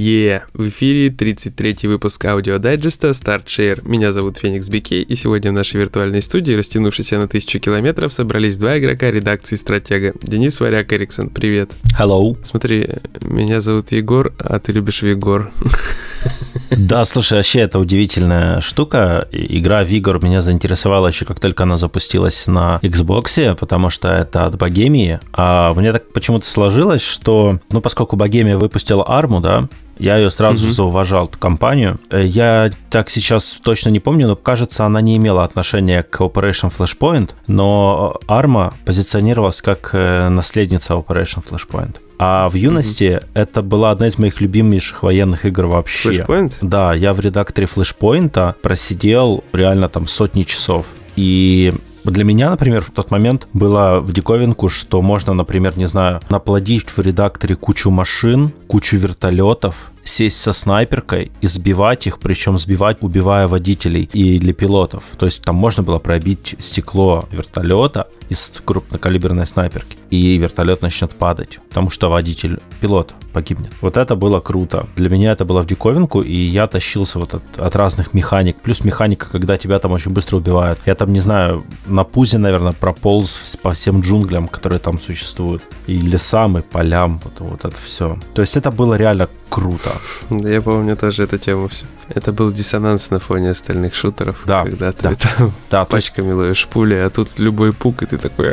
Е, в эфире 33-й выпуск аудиодайджеста StartShare. Меня зовут Феникс Бикей, и сегодня в нашей виртуальной студии, растянувшейся на тысячу километров, собрались два игрока редакции «Стратега». Денис Варяк Эриксон, привет. Hello. Смотри, меня зовут Егор, а ты любишь Vigor. Да, слушай, вообще это удивительная штука. Игра Vigor меня заинтересовала еще как только она запустилась на Xbox, потому что это от Богемии. А мне так почему-то сложилось, что, ну, поскольку Богемия выпустила Арму, да, я ее сразу же зауважал, эту компанию. Э, я так сейчас точно не помню, но кажется, она не имела отношения к Operation Flashpoint, но Arma позиционировалась как э, наследница Operation Flashpoint. А в юности mm-hmm. это была одна из моих любимейших военных игр вообще. Flashpoint? Да, я в редакторе Flashpoint просидел реально там сотни часов. И для меня, например, в тот момент было в диковинку, что можно, например, не знаю, наплодить в редакторе кучу машин, кучу вертолетов, сесть со снайперкой и сбивать их, причем сбивать, убивая водителей или пилотов. То есть там можно было пробить стекло вертолета из крупнокалиберной снайперки, и вертолет начнет падать, потому что водитель, пилот погибнет. Вот это было круто. Для меня это было в диковинку, и я тащился вот от, от разных механик. Плюс механика, когда тебя там очень быстро убивают. Я там, не знаю, на пузе, наверное, прополз по всем джунглям, которые там существуют. И лесам, и полям. Вот, вот это все. То есть это было реально круто. Да, я помню тоже эту тему все. Это был диссонанс на фоне остальных шутеров. Да. Когда да. ты там да, пачками ловишь пули, а тут любой пук, и ты такой...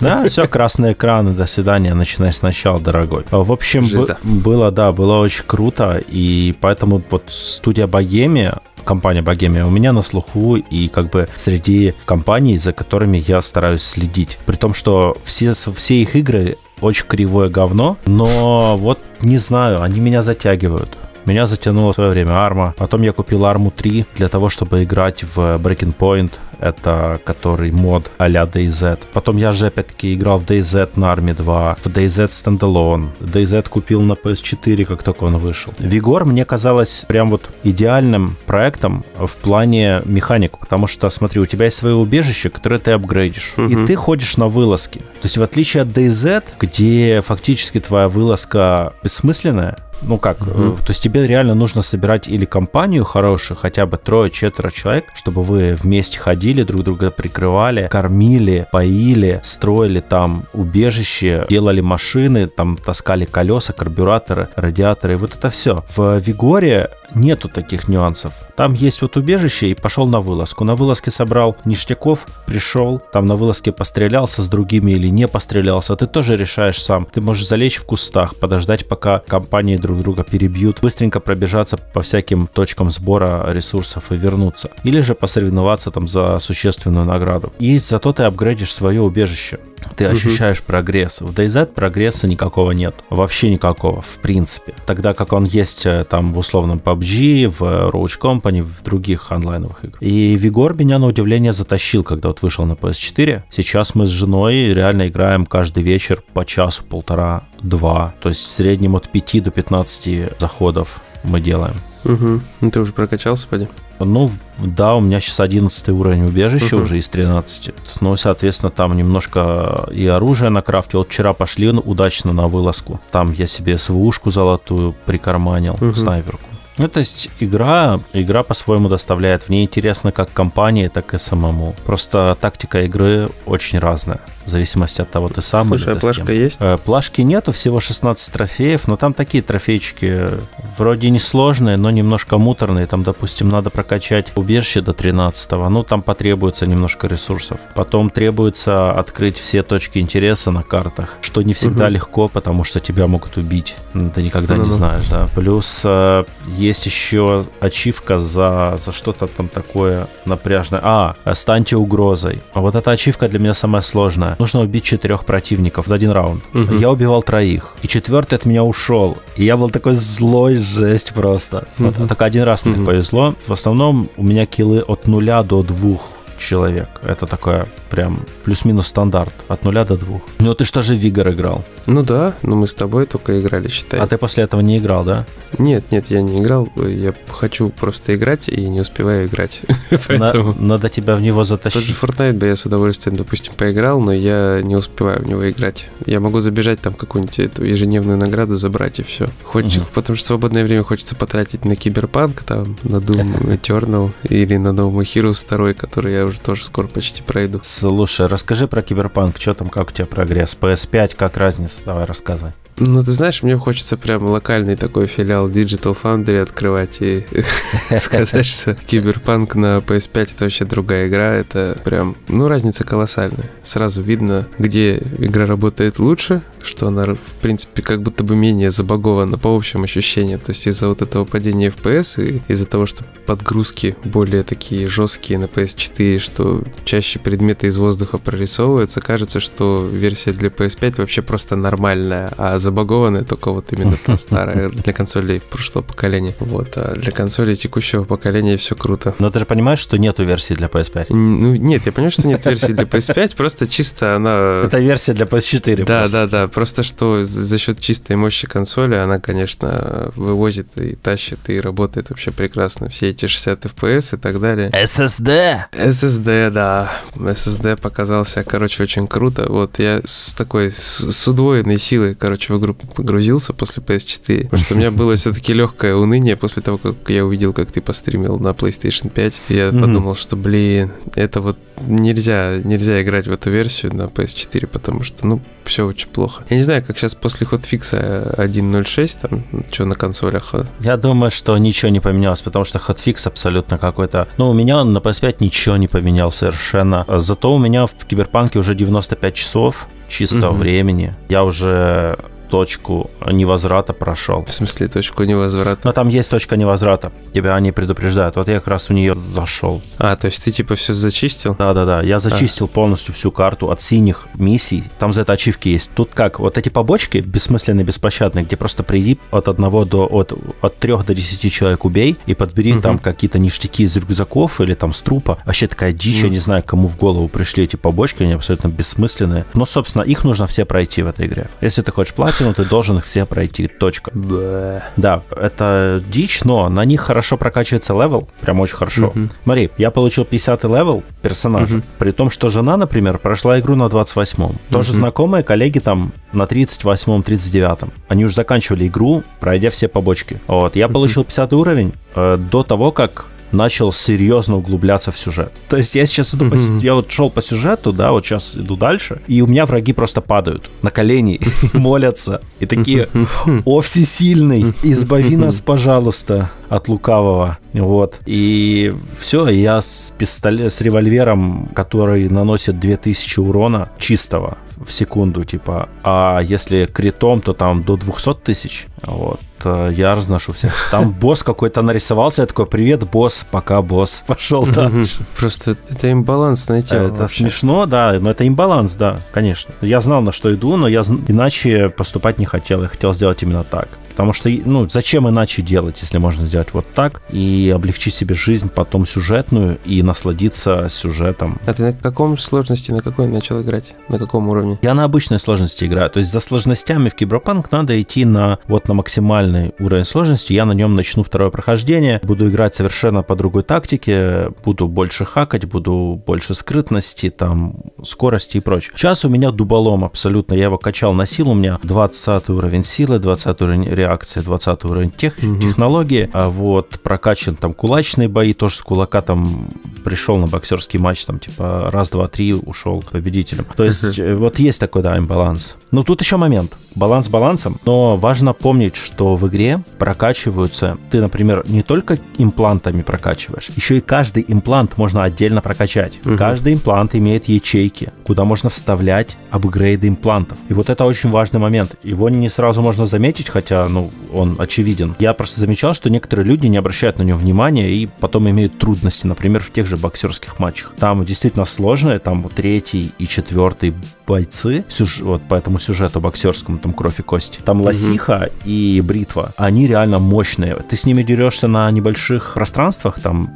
Да, все, красные экраны, до свидания, начинай сначала, дорогой. В общем, б- было, да, было очень круто, и поэтому вот студия Богемия, компания Богемия у меня на слуху и как бы среди компаний, за которыми я стараюсь следить. При том, что все, все их игры очень кривое говно, но вот не знаю, они меня затягивают. Меня затянуло в свое время Арма. Потом я купил Арму 3 для того, чтобы играть в Breaking Point. Это который мод а-ля DayZ. Потом я же опять-таки играл в DayZ на Арме 2, в DayZ Standalone. DayZ купил на PS4, как только он вышел. Vigor мне казалось прям вот идеальным проектом в плане механик, потому что, смотри, у тебя есть свое убежище, которое ты апгрейдишь, угу. и ты ходишь на вылазки. То есть в отличие от DayZ, где фактически твоя вылазка бессмысленная, ну как, mm-hmm. то есть тебе реально нужно собирать или компанию хорошую, хотя бы трое-четверо человек, чтобы вы вместе ходили, друг друга прикрывали, кормили, поили, строили там убежище, делали машины, там таскали колеса, карбюраторы, радиаторы, и вот это все. В Вигоре нету таких нюансов. Там есть вот убежище и пошел на вылазку. На вылазке собрал ништяков, пришел, там на вылазке пострелялся с другими или не пострелялся. Ты тоже решаешь сам. Ты можешь залечь в кустах, подождать, пока компании друг друга перебьют, быстренько пробежаться по всяким точкам сбора ресурсов и вернуться. Или же посоревноваться там за существенную награду. И зато ты апгрейдишь свое убежище. Ты ощущаешь угу. прогресс. В DayZ прогресса никакого нет. Вообще никакого, в принципе. Тогда как он есть э, там в условном PUBG, в Roach Company, в других онлайновых играх. И Вигор меня на удивление затащил, когда вот вышел на PS4. Сейчас мы с женой реально играем каждый вечер по часу, полтора, два. То есть в среднем от 5 до 15 заходов мы делаем. Угу. Ну ты уже прокачался, поди? Ну, да, у меня сейчас 11 уровень убежища uh-huh. уже из 13. Ну, соответственно, там немножко и оружие накрафтил. Вчера пошли удачно на вылазку. Там я себе СВУшку золотую прикарманил, uh-huh. снайперку. Ну, то есть игра, игра по-своему доставляет. В ней интересно как компании, так и самому. Просто тактика игры очень разная в зависимости от того, ты сам Слушай, или а плашка есть? Э, плашки нету, всего 16 трофеев, но там такие трофейчики вроде несложные, но немножко муторные. Там, допустим, надо прокачать убежище до 13 ну там потребуется немножко ресурсов. Потом требуется открыть все точки интереса на картах, что не всегда угу. легко, потому что тебя могут убить. Ты никогда ну, не знаешь, да. Плюс э, есть еще ачивка за, за что-то там такое напряжное. А, станьте угрозой. А вот эта ачивка для меня самая сложная нужно убить четырех противников за один раунд. Угу. Я убивал троих. И четвертый от меня ушел. И я был такой злой, жесть просто. Угу. Вот, только один раз мне угу. повезло. В основном у меня киллы от нуля до двух человек. Это такое прям плюс-минус стандарт от нуля до двух. Ну ты что же в Вигор играл? Ну да, но мы с тобой только играли, считай. А ты после этого не играл, да? Нет, нет, я не играл. Я хочу просто играть и не успеваю играть. Поэтому... Надо тебя в него затащить. Тот же Fortnite бы я с удовольствием, допустим, поиграл, но я не успеваю в него играть. Я могу забежать там какую-нибудь эту ежедневную награду забрать и все. Хочешь, угу. Потому что свободное время хочется потратить на Киберпанк, там, на Doom Eternal или на No More Heroes 2, который я уже тоже скоро почти пройду. Слушай, расскажи про Киберпанк, что там, как у тебя прогресс? PS5, как разница? Давай рассказывай. Ну, ты знаешь, мне хочется прям локальный такой филиал Digital Foundry открывать и сказать, что Киберпанк на PS5 это вообще другая игра. Это прям, ну, разница колоссальная. Сразу видно, где игра работает лучше, что она, в принципе, как будто бы менее забагована по общим ощущениям. То есть из-за вот этого падения FPS и из-за того, что подгрузки более такие жесткие на PS4, что чаще предметы из воздуха прорисовываются, кажется, что версия для PS5 вообще просто нормальная, а забагованная только вот именно та старая для консолей прошлого поколения. Вот, а для консолей текущего поколения все круто. Но ты же понимаешь, что нету версии для PS5? Ну, нет, я понимаю, что нет версии для PS5, просто чисто она... Это версия для PS4 Да, да, да, просто что за счет чистой мощи консоли она, конечно, вывозит и тащит, и работает вообще прекрасно. Все эти 60 FPS и так далее. SSD! SSD, да. SSD показался, короче, очень круто. Вот я с такой, с, с удвоенной силой, короче, в игру погрузился после PS4. Потому что у меня было все-таки легкое уныние после того, как я увидел, как ты постримил на PlayStation 5. Я подумал, что, блин, это вот нельзя, нельзя играть в эту версию на PS4, потому что, ну, все очень плохо. Я не знаю, как сейчас после хотфикса 1.06, там, что на консолях. А? Я думаю, что ничего не поменялось, потому что хотфикс абсолютно какой-то... Ну, у меня на PS5 ничего не поменял совершенно. Зато у меня в Киберпанке уже 95 часов чистого угу. времени. Я уже точку невозврата прошел. В смысле точку невозврата? Ну, там есть точка невозврата. Тебя они предупреждают. Вот я как раз в нее зашел. А, то есть ты типа все зачистил? Да-да-да. Я зачистил а. полностью всю карту от синих миссий. Там за это ачивки есть. Тут как? Вот эти побочки бессмысленные, беспощадные, где просто приди от одного до... От, от трех до десяти человек убей и подбери угу. там какие-то ништяки из рюкзаков или там с трупа. Вообще такая дичь. Угу. Я не знаю, кому в голову пришли эти побочки. Они абсолютно бессмысленные. Но, собственно, их нужно все пройти в этой игре. Если ты хочешь платить платину, ты должен их все пройти. Точка. Да. Да, это дичь, но на них хорошо прокачивается level. Прям очень хорошо. Угу. Смотри, я получил 50 level персонажа. Угу. При том, что жена, например, прошла игру на 28-м. Тоже угу. знакомые коллеги там на 38-м, 39-м. Они уже заканчивали игру, пройдя все побочки. Вот, я получил 50 уровень э, до того, как начал серьезно углубляться в сюжет. То есть я сейчас иду, mm-hmm. по, я вот шел по сюжету, да, вот сейчас иду дальше, и у меня враги просто падают на колени, молятся, и такие, о, всесильный, избави нас, пожалуйста, от лукавого. Вот. И все, я с пистолет, с револьвером, который наносит 2000 урона чистого в секунду, типа. А если критом, то там до 200 тысяч. Вот я разношу всех. Там босс какой-то нарисовался, я такой, привет, босс, пока, босс, пошел дальше. Просто это имбаланс найти. Это смешно, да, но это имбаланс, да, конечно. Я знал, на что иду, но я иначе поступать не хотел, я хотел сделать именно так. Потому что, ну, зачем иначе делать, если можно сделать вот так и облегчить себе жизнь потом сюжетную и насладиться сюжетом. А ты на каком сложности, на какой начал играть? На каком уровне? Я на обычной сложности играю. То есть за сложностями в Киберпанк надо идти на вот на максимальный уровень сложности. Я на нем начну второе прохождение. Буду играть совершенно по другой тактике. Буду больше хакать, буду больше скрытности, там, скорости и прочее. Сейчас у меня дуболом абсолютно. Я его качал на силу. У меня 20 уровень силы, 20 уровень реакции 20 уровень тех, угу. технологии. А вот прокачан там кулачные бои, тоже с кулака там пришел на боксерский матч, там типа раз, два, три ушел победителем. То есть угу. вот есть такой, да, имбаланс. Но тут еще момент. Баланс балансом, но важно помнить, что в игре прокачиваются, ты, например, не только имплантами прокачиваешь, еще и каждый имплант можно отдельно прокачать. Угу. Каждый имплант имеет ячейки, куда можно вставлять апгрейды имплантов. И вот это очень важный момент. Его не сразу можно заметить, хотя ну, он очевиден. Я просто замечал, что некоторые люди не обращают на него внимания и потом имеют трудности, например, в тех же боксерских матчах. Там действительно сложные, там третий и четвертый бойцы, сюж... вот по этому сюжету боксерскому, там кровь и кости. Там лосиха угу. и бритва. Они реально мощные. Ты с ними дерешься на небольших пространствах, там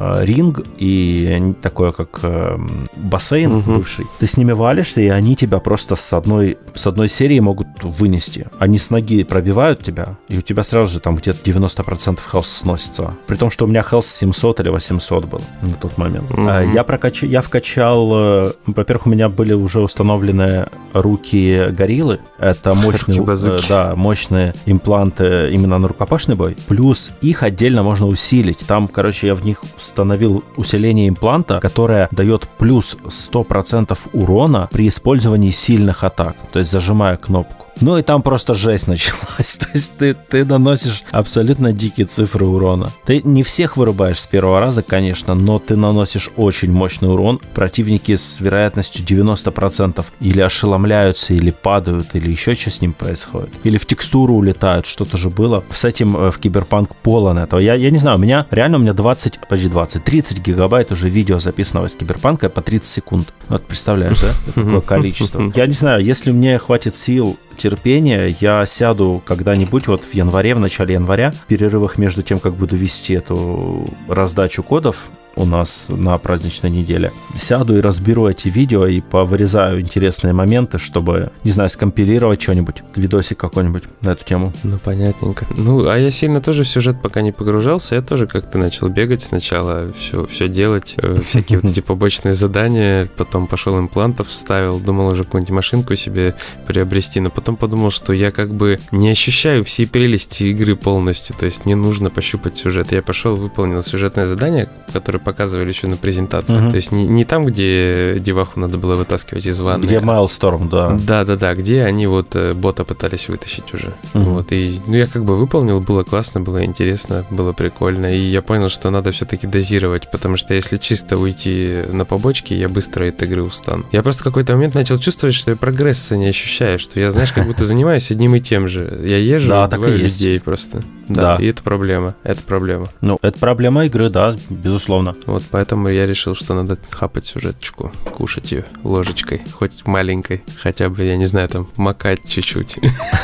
ринг и такое, как э, бассейн угу. бывший. Ты с ними валишься, и они тебя просто с одной, с одной серии могут вынести. Они с ноги пробивают тебя, и у тебя сразу же там где-то 90% хелса сносится. При том, что у меня хелс 700 или 800 был на тот момент. Угу. Я, прокач... я вкачал... Э, во-первых, у меня были уже установлены руки гориллы. Это мощные, э, да, мощные импланты именно на рукопашный бой. Плюс их отдельно можно усилить. Там, короче, я в них установил усиление импланта, которое дает плюс 100% урона при использовании сильных атак. То есть зажимая кнопку. Ну и там просто жесть началась. То есть ты, ты наносишь абсолютно дикие цифры урона. Ты не всех вырубаешь с первого раза, конечно, но ты наносишь очень мощный урон. Противники с вероятностью 90% или ошеломляются, или падают, или еще что с ним происходит. Или в текстуру улетают, что-то же было. С этим э, в Киберпанк полон этого. Я, я не знаю, у меня реально у меня 20, почти 20, 30 гигабайт уже видео записанного из Киберпанка по 30 секунд. Вот представляешь, да? Такое количество. Я не знаю, если мне хватит сил терпения. Я сяду когда-нибудь вот в январе, в начале января, в перерывах между тем, как буду вести эту раздачу кодов, у нас на праздничной неделе. Сяду и разберу эти видео и повырезаю интересные моменты, чтобы, не знаю, скомпилировать что-нибудь, видосик какой-нибудь на эту тему. Ну, понятненько. Ну, а я сильно тоже в сюжет пока не погружался. Я тоже как-то начал бегать сначала, все, все делать, э, всякие вот эти побочные задания. Потом пошел имплантов вставил, думал уже какую-нибудь машинку себе приобрести, но потом подумал, что я как бы не ощущаю всей прелести игры полностью. То есть мне нужно пощупать сюжет. Я пошел, выполнил сюжетное задание, которое показывали еще на презентации. Угу. То есть не, не там, где деваху надо было вытаскивать из ванны. Где Майлсторм, да. Да-да-да, где они вот э, бота пытались вытащить уже. Угу. Вот, и ну, я как бы выполнил, было классно, было интересно, было прикольно. И я понял, что надо все-таки дозировать, потому что если чисто уйти на побочки, я быстро от игры устану. Я просто в какой-то момент начал чувствовать, что я прогресса не ощущаю, что я, знаешь, как будто занимаюсь одним и тем же. Я езжу, да, так и есть. людей просто. Да, да, и это проблема, это проблема. Ну, это проблема игры, да, безусловно безусловно. Вот поэтому я решил, что надо хапать сюжеточку, кушать ее ложечкой, хоть маленькой, хотя бы, я не знаю, там, макать чуть-чуть.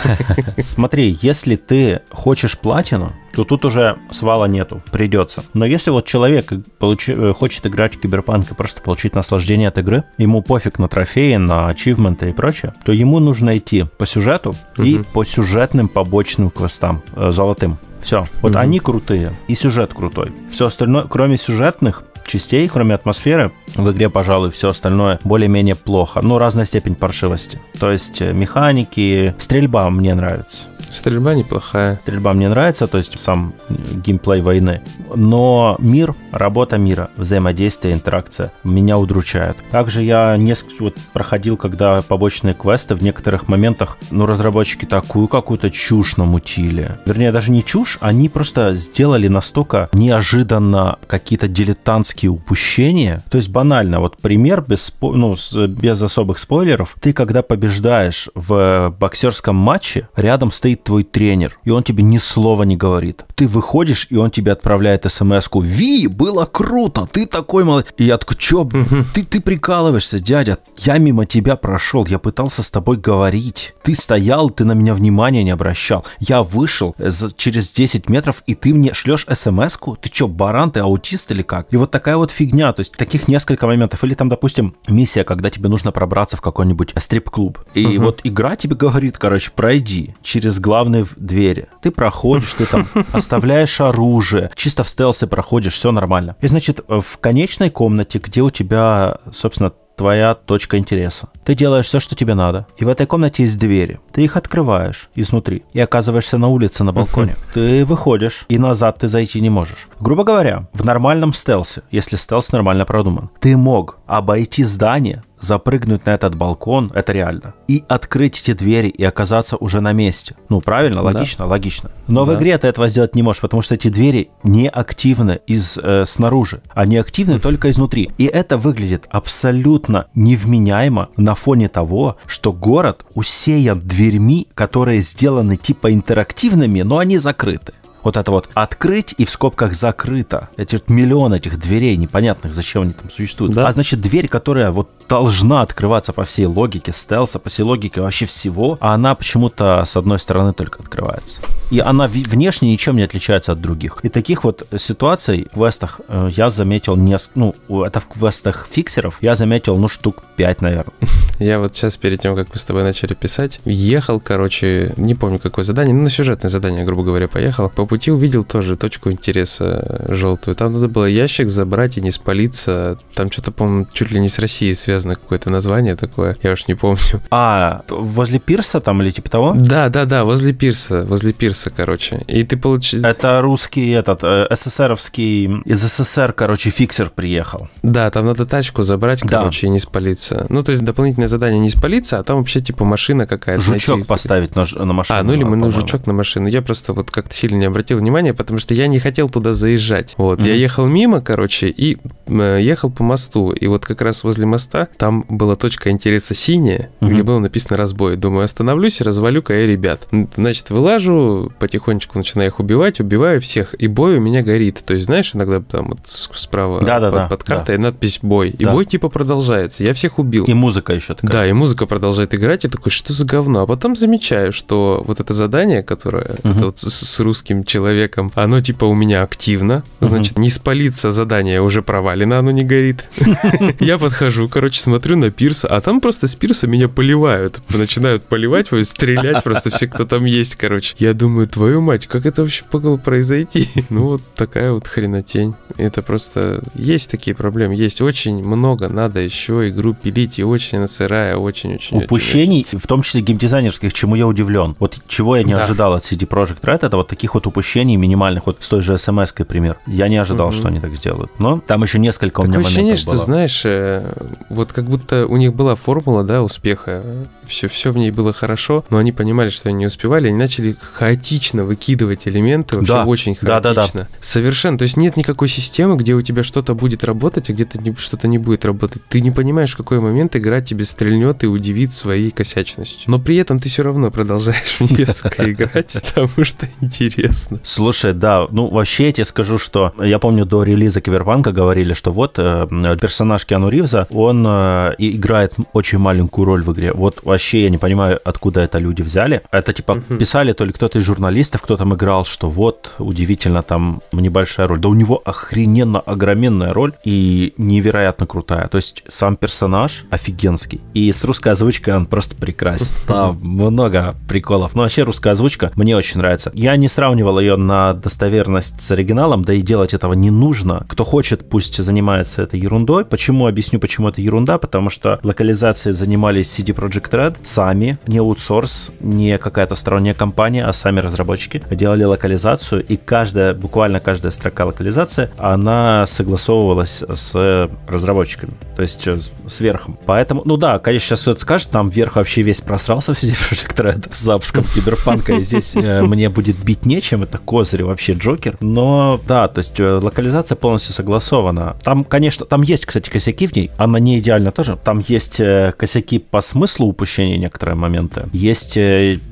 Смотри, если ты хочешь платину, то тут уже свала нету, придется. Но если вот человек получи, э, хочет играть в киберпанк и просто получить наслаждение от игры, ему пофиг на трофеи, на ачивменты и прочее, то ему нужно идти по сюжету угу. и по сюжетным побочным квестам, э, золотым. Все. Вот mm-hmm. они крутые, и сюжет крутой. Все остальное, кроме сюжетных, частей, кроме атмосферы, в игре, пожалуй, все остальное более-менее плохо. Ну, разная степень паршивости. То есть э, механики, стрельба мне нравится. Стрельба неплохая. Стрельба мне нравится, то есть сам геймплей войны. Но мир, работа мира, взаимодействие, интеракция меня удручают. Также я несколько вот проходил, когда побочные квесты в некоторых моментах, ну, разработчики такую какую-то чушь намутили. Вернее, даже не чушь, они просто сделали настолько неожиданно какие-то дилетантские упущения. То есть банально, вот пример без, ну, без особых спойлеров. Ты, когда побеждаешь в боксерском матче, рядом стоит стоит твой тренер, и он тебе ни слова не говорит. Ты выходишь, и он тебе отправляет смс-ку «Ви, было круто, ты такой молодец». И я такой, чё, ты, ты прикалываешься, дядя? Я мимо тебя прошел, я пытался с тобой говорить. Ты стоял, ты на меня внимания не обращал. Я вышел за, через 10 метров, и ты мне шлешь смс-ку? Ты чё, баран, ты аутист или как? И вот такая вот фигня, то есть таких несколько моментов. Или там, допустим, миссия, когда тебе нужно пробраться в какой-нибудь стрип-клуб. И uh-huh. вот игра тебе говорит, короче, пройди через главные двери. Ты проходишь, ты там оставляешь оружие, чисто в стелсе проходишь, все нормально. И значит, в конечной комнате, где у тебя, собственно, твоя точка интереса. Ты делаешь все, что тебе надо. И в этой комнате есть двери. Ты их открываешь изнутри и оказываешься на улице на балконе. Ты выходишь, и назад ты зайти не можешь. Грубо говоря, в нормальном стелсе, если стелс нормально продуман, ты мог обойти здание, запрыгнуть на этот балкон, это реально, и открыть эти двери и оказаться уже на месте. Ну, правильно, логично, да. логично. Но да. в игре ты этого сделать не можешь, потому что эти двери не активны из, э, снаружи, они активны только изнутри. И это выглядит абсолютно невменяемо на фоне того, что город усеян дверьми, которые сделаны типа интерактивными, но они закрыты. Вот это вот открыть и в скобках закрыто. Эти вот миллион этих дверей непонятных, зачем они там существуют. Да. А значит, дверь, которая вот должна открываться по всей логике стелса, по всей логике вообще всего, а она почему-то с одной стороны только открывается. И она внешне ничем не отличается от других. И таких вот ситуаций в квестах э, я заметил несколько, ну, это в квестах фиксеров я заметил, ну, штук 5, наверное. Я вот сейчас перед тем, как мы с тобой начали писать, ехал, короче, не помню какое задание, ну, на сюжетное задание, грубо говоря, поехал. По пути увидел тоже точку интереса желтую. Там надо было ящик забрать и не спалиться. Там что-то, по-моему, чуть ли не с Россией связано какое-то название такое, я уж не помню. А, возле пирса там или типа того? Да, да, да, возле пирса, возле пирса, короче. И ты получишь... Это русский этот, э, СССРовский, из СССР, короче, фиксер приехал. Да, там надо тачку забрать, короче, да. и не спалиться. Ну, то есть дополнительное задание не спалиться, а там вообще типа машина какая-то. Жучок найти... поставить на, на машину. А, ну или мы на жучок на машину. Я просто вот как-то сильно не обратил внимания, потому что я не хотел туда заезжать. Вот, mm-hmm. я ехал мимо, короче, и э, ехал по мосту. И вот как раз возле моста там была точка интереса синяя, mm-hmm. где было написано разбой. Думаю, остановлюсь и развалю-ка я ребят. Значит, вылажу, потихонечку начинаю их убивать, убиваю всех, и бой у меня горит. То есть, знаешь, иногда там вот справа да, под, да, под картой да. надпись бой. И да. бой типа продолжается. Я всех убил. И музыка еще такая. Да, и музыка продолжает играть. Я такой, что за говно? А потом замечаю, что вот это задание, которое угу. это вот с, с русским человеком, оно типа у меня активно. Значит, не спалиться задание уже провалено, оно не горит. Я подхожу, короче, смотрю на пирса, а там просто с пирса меня поливают. Начинают поливать, стрелять просто все, кто там есть, короче. Я думаю, твою мать, как это вообще могло произойти? Ну вот такая вот хренотень. Это просто... Есть такие проблемы, есть очень много, надо еще игру пилить, и очень она сырая, очень-очень... Упущений, в том числе геймдизайнерских, чему я удивлен. Вот чего я не да. ожидал от CD Projekt Red, это вот таких вот упущений минимальных, вот с той же SMS, пример. Я не ожидал, угу. что они так сделают. Но там еще несколько Такое у меня ощущение, моментов было. что, знаешь, э, вот как будто у них была формула, да, успеха. Все, все в ней было хорошо, но они понимали, что они не успевали, они начали хаотично выкидывать элементы, вообще да. очень хаотично. Да, да, да. Совершенно. То есть нет никакой системы, где у тебя что-то будет работать, а где-то что-то не будет работать. Ты не понимаешь, в какой момент игра тебе стрельнет и удивит своей косячностью. Но при этом ты все равно продолжаешь в нее, сука, играть, потому что интересно. Слушай, да, ну вообще я тебе скажу, что я помню до релиза Киберпанка говорили, что вот э, персонаж Киану Ривза, он э, играет очень маленькую роль в игре. Вот вообще я не понимаю, откуда это люди взяли. Это типа писали то ли кто-то из журналистов, кто там играл, что вот удивительно там небольшая роль. Да у него охрененно огроменная роль и невероятно крутая. То есть сам персонаж офигенский. И с русской озвучкой он просто прекрасен. Там много приколов. Но вообще русская озвучка мне очень нравится. Я не сравнивал ее на достоверность с оригиналом, да и делать этого не нужно. Кто хочет, пусть занимается этой ерундой. Почему? Объясню, почему это ерунда. Потому что локализацией занимались CD Projekt Red сами, не аутсорс, не какая-то сторонняя компания, а сами разработчики делали локализацию, и каждая, буквально каждая строка локализации, она согласовывалась с разработчиками, то есть с верхом. Поэтому, ну да, конечно, сейчас кто-то скажет, там верх вообще весь просрался в CD Projekt Red с запуском Киберпанка, и здесь э, мне будет бить нечем, это козырь вообще Джокер, но да, то есть э, локализация полностью согласована. Там, конечно, там есть, кстати, косяки в ней, она не идеальна тоже, там есть косяки по смыслу упущения некоторые моменты, есть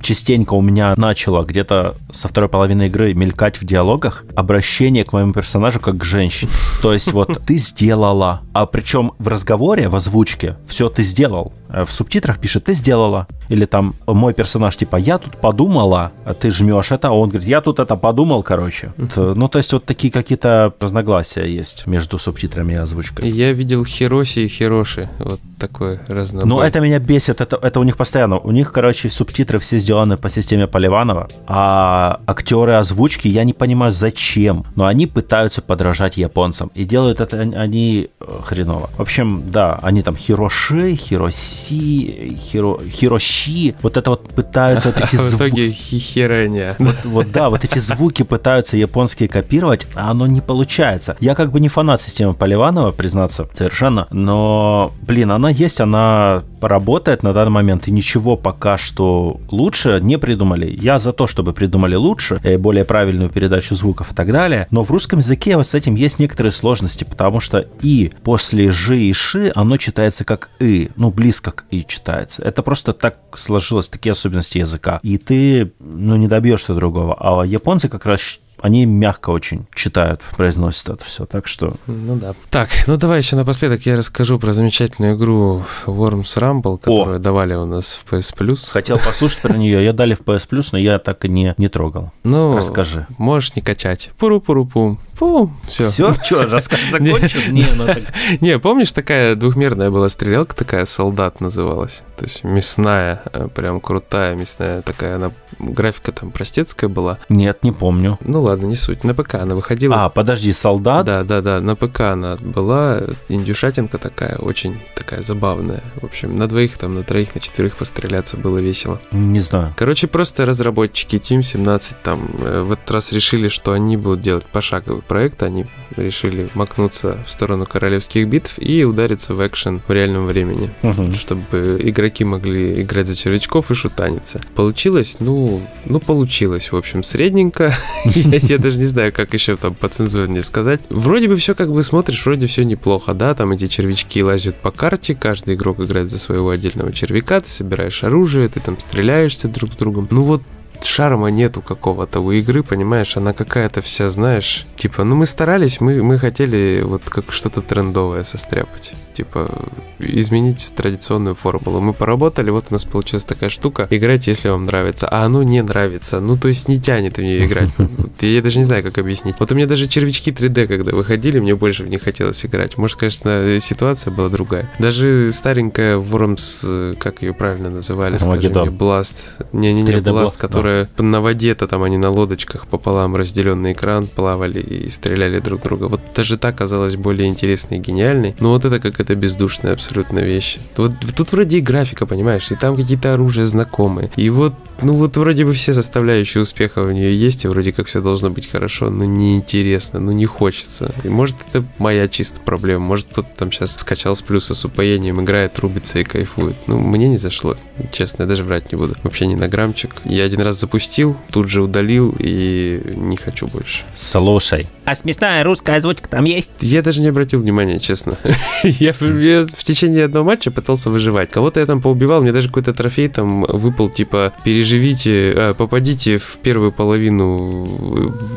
частенько у меня начало где-то со второй половины игры мелькать в диалогах обращение к моему персонажу как к женщине. То есть вот ты сделала, а причем в разговоре, в озвучке, все ты сделал. Э, в субтитрах пишет «ты сделала». Или там мой персонаж типа «я тут подумала», а ты жмешь это, а он говорит «я тут это подумал», короче. Ну, то есть вот такие какие-то разногласия есть между субтитрами и озвучкой. Я видел Хироси и Хироши, вот такое разнобой. Ну, это меня бесит, это, это у них постоянно. У них, короче, субтитры все сделаны по системе Поливанова, а актеры озвучки, я не понимаю, зачем, но они пытаются подражать японцам, и делают это они э, хреново. В общем, да, они там Хироши, Хироси, Хиро, Хирощи, вот это вот пытаются вот эти звуки... В итоге хихереня. Вот, вот да, вот эти звуки пытаются японские копировать, а оно не получается. Я как бы не фанат системы Поливанова, признаться, совершенно, но, блин, она есть, она работает на данный момент, и ничего пока что лучше не придумали. Я за то, чтобы придумали лучше, э, более правильную передачу звуков и так далее, но в русском языке с этим есть некоторые сложности, потому что и после жи и ши оно читается как и, ну, близко к и читается. Это просто так сложилось, такие особенности языка. И ты, ну, не добьешься другого. А японцы как раз они мягко очень читают, произносят это все, так что... Ну да. Так, ну давай еще напоследок я расскажу про замечательную игру Worms Rumble, которую О! давали у нас в PS Plus. Хотел послушать про нее, ее дали в PS Plus, но я так и не, не трогал. Ну, расскажи. Можешь не качать. Пуру-пуру-пум. Фу, все. Все, что, рассказ закончен? Не, ну так... Не, помнишь, такая двухмерная была стрелялка, такая солдат называлась. То есть мясная, э, прям крутая мясная такая, она графика там простецкая была. Нет, не помню. Ну ладно, не суть. На ПК она выходила. А, подожди, солдат? Да, да, да, на ПК она была. Индюшатинка такая, очень такая забавная. В общем, на двоих, там, на троих, на четверых постреляться было весело. Не знаю. Короче, просто разработчики Team 17 там э, в этот раз решили, что они будут делать пошаговый проект. Они решили макнуться в сторону королевских битв и удариться в экшен в реальном времени, угу. чтобы игроки могли играть за червячков и шутаниться. Получилось, ну, ну получилось, в общем, средненько. я, я даже не знаю, как еще там по цензуре сказать. Вроде бы все как бы смотришь, вроде все неплохо, да, там эти червячки лазят по карте, каждый игрок играет за своего отдельного червяка, ты собираешь оружие, ты там стреляешься друг с другом. Ну вот шарма нету какого-то у игры, понимаешь, она какая-то вся, знаешь, типа, ну мы старались, мы, мы хотели вот как что-то трендовое состряпать, типа изменить традиционную формулу. Мы поработали, вот у нас получилась такая штука, играйте, если вам нравится, а оно не нравится, ну то есть не тянет в нее играть. Я даже не знаю, как объяснить. Вот у меня даже червячки 3D, когда выходили, мне больше в них хотелось играть. Может, конечно, ситуация была другая. Даже старенькая Worms, как ее правильно называли, скажи мне, Blast, не-не-не, Blast, которая на воде-то там они на лодочках пополам разделенный экран плавали и стреляли друг друга. Вот даже так казалось более интересной и гениальной. Но вот это как это бездушная абсолютно вещь. Вот тут вроде и графика, понимаешь, и там какие-то оружия знакомые. И вот ну вот вроде бы все составляющие успеха в нее есть, и вроде как все должно быть хорошо, но неинтересно, ну не хочется. И может это моя чисто проблема, может кто-то там сейчас скачал с плюса с упоением, играет, рубится и кайфует. Ну мне не зашло, честно, я даже врать не буду. Вообще не на граммчик. Я один раз запустил, тут же удалил и не хочу больше. Слушай. А смешная русская озвучка там есть? Я даже не обратил внимания, честно. я, я в течение одного матча пытался выживать. Кого-то я там поубивал, мне даже какой-то трофей там выпал, типа, переживите, а, попадите в первую половину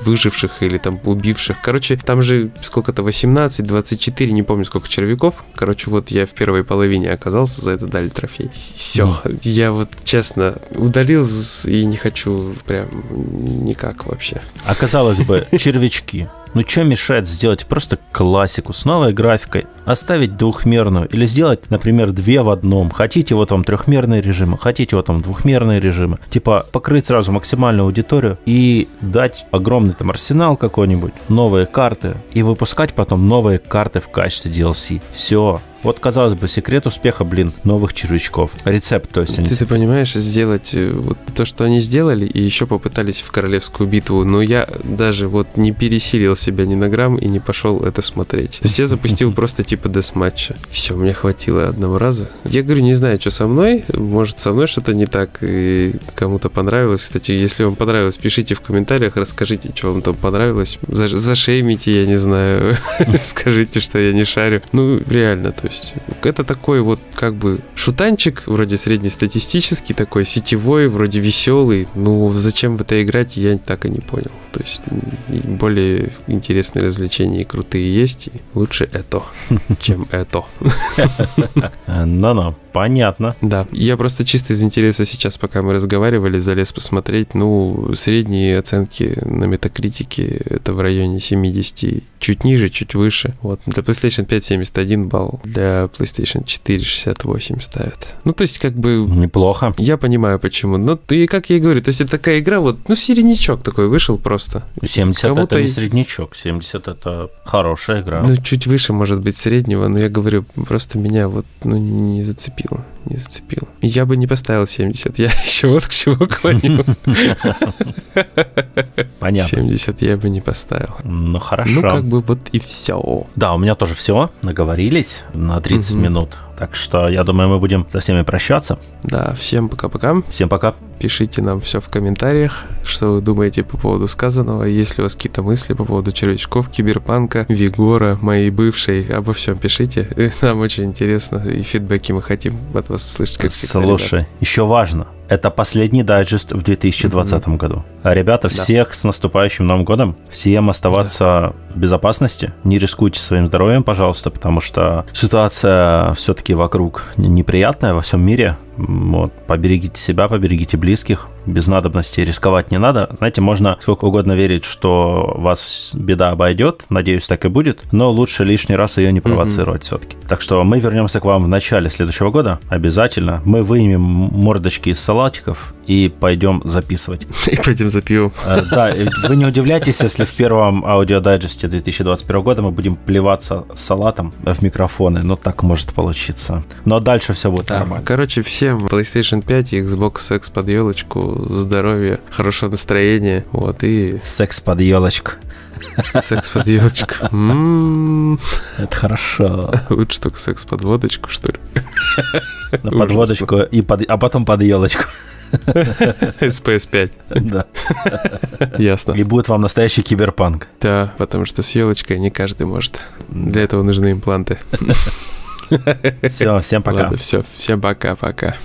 выживших или там убивших. Короче, там же сколько-то 18, 24, не помню сколько червяков. Короче, вот я в первой половине оказался, за это дали трофей. Все, я вот честно удалил и не хочу хочу прям никак вообще. Оказалось бы, червячки. Ну что мешает сделать просто классику с новой графикой, оставить двухмерную или сделать, например, две в одном. Хотите вот вам трехмерные режимы, хотите вот вам двухмерные режимы. Типа покрыть сразу максимальную аудиторию и дать огромный там арсенал какой-нибудь, новые карты и выпускать потом новые карты в качестве DLC. Все, вот, казалось бы, секрет успеха, блин, новых червячков. Рецепт, то есть. Они... Ты, ты понимаешь, сделать э, вот то, что они сделали, и еще попытались в королевскую битву, но я даже вот не пересилил себя ни на грамм и не пошел это смотреть. То есть я запустил просто типа дес-матча. Все, мне хватило одного раза. Я говорю, не знаю, что со мной. Может, со мной что-то не так, и кому-то понравилось. Кстати, если вам понравилось, пишите в комментариях, расскажите, что вам там понравилось. Зашеймите, я не знаю. Скажите, что я не шарю. Ну, реально, то есть это такой вот как бы шутанчик, вроде среднестатистический, такой сетевой, вроде веселый. Ну, зачем в это играть, я так и не понял. То есть более интересные развлечения и крутые есть, и лучше это, чем это. Ну-ну. Понятно. Да, я просто чисто из интереса сейчас, пока мы разговаривали, залез посмотреть. Ну, средние оценки на метакритике это в районе 70, чуть ниже, чуть выше. Вот, для PlayStation 5 71 балл, для PlayStation 4 68 ставят. Ну, то есть, как бы... Неплохо. Я понимаю, почему. Но ты, как я и говорю, то есть, это такая игра, вот, ну, середнячок такой вышел просто. 70 это не среднячок, 70 это хорошая игра. Ну, чуть выше, может быть, среднего, но я говорю, просто меня вот, ну, не зацепил зацепило. Не зацепило. Я бы не поставил 70. Я еще вот к чему клоню. Понятно. 70 я бы не поставил. Ну, хорошо. Ну, как бы вот и все. Да, у меня тоже все. Наговорились на 30 минут. Так что я думаю, мы будем со всеми прощаться. Да, всем пока-пока. Всем пока. Пишите нам все в комментариях, что вы думаете по поводу сказанного. Если у вас какие-то мысли по поводу червячков, киберпанка, Вигора, моей бывшей, обо всем пишите. Нам очень интересно, и фидбэки мы хотим от вас услышать. Как Слушай, еще важно, Это последний дайджест в 2020 mm-hmm. году. Ребята, да. всех с наступающим Новым годом. Всем оставаться да. в безопасности. Не рискуйте своим здоровьем, пожалуйста, потому что ситуация все-таки вокруг неприятная во всем мире. Вот, поберегите себя, поберегите близких близких. Без надобности рисковать не надо. Знаете, можно сколько угодно верить, что вас беда обойдет. Надеюсь, так и будет. Но лучше лишний раз ее не провоцировать mm-hmm. все-таки. Так что мы вернемся к вам в начале следующего года. Обязательно. Мы выймем мордочки из салатиков и пойдем записывать. И пойдем за пивом. Э, да, вы не удивляйтесь, если в первом аудиодайджесте 2021 года мы будем плеваться салатом в микрофоны. Но так может получиться. Но дальше все будет нормально. Короче, все всем PlayStation 5 и Xbox секс под елочку, здоровья, хорошего настроения, вот, и... Секс под елочку. Секс под елочку. Это хорошо. Лучше только секс под водочку, что ли? На подводочку, и под, а потом под елочку. SPS 5 Да. Ясно. И будет вам настоящий киберпанк. Да, потому что с елочкой не каждый может. Для этого нужны импланты. Все, всем пока. Ладно, все, всем пока-пока.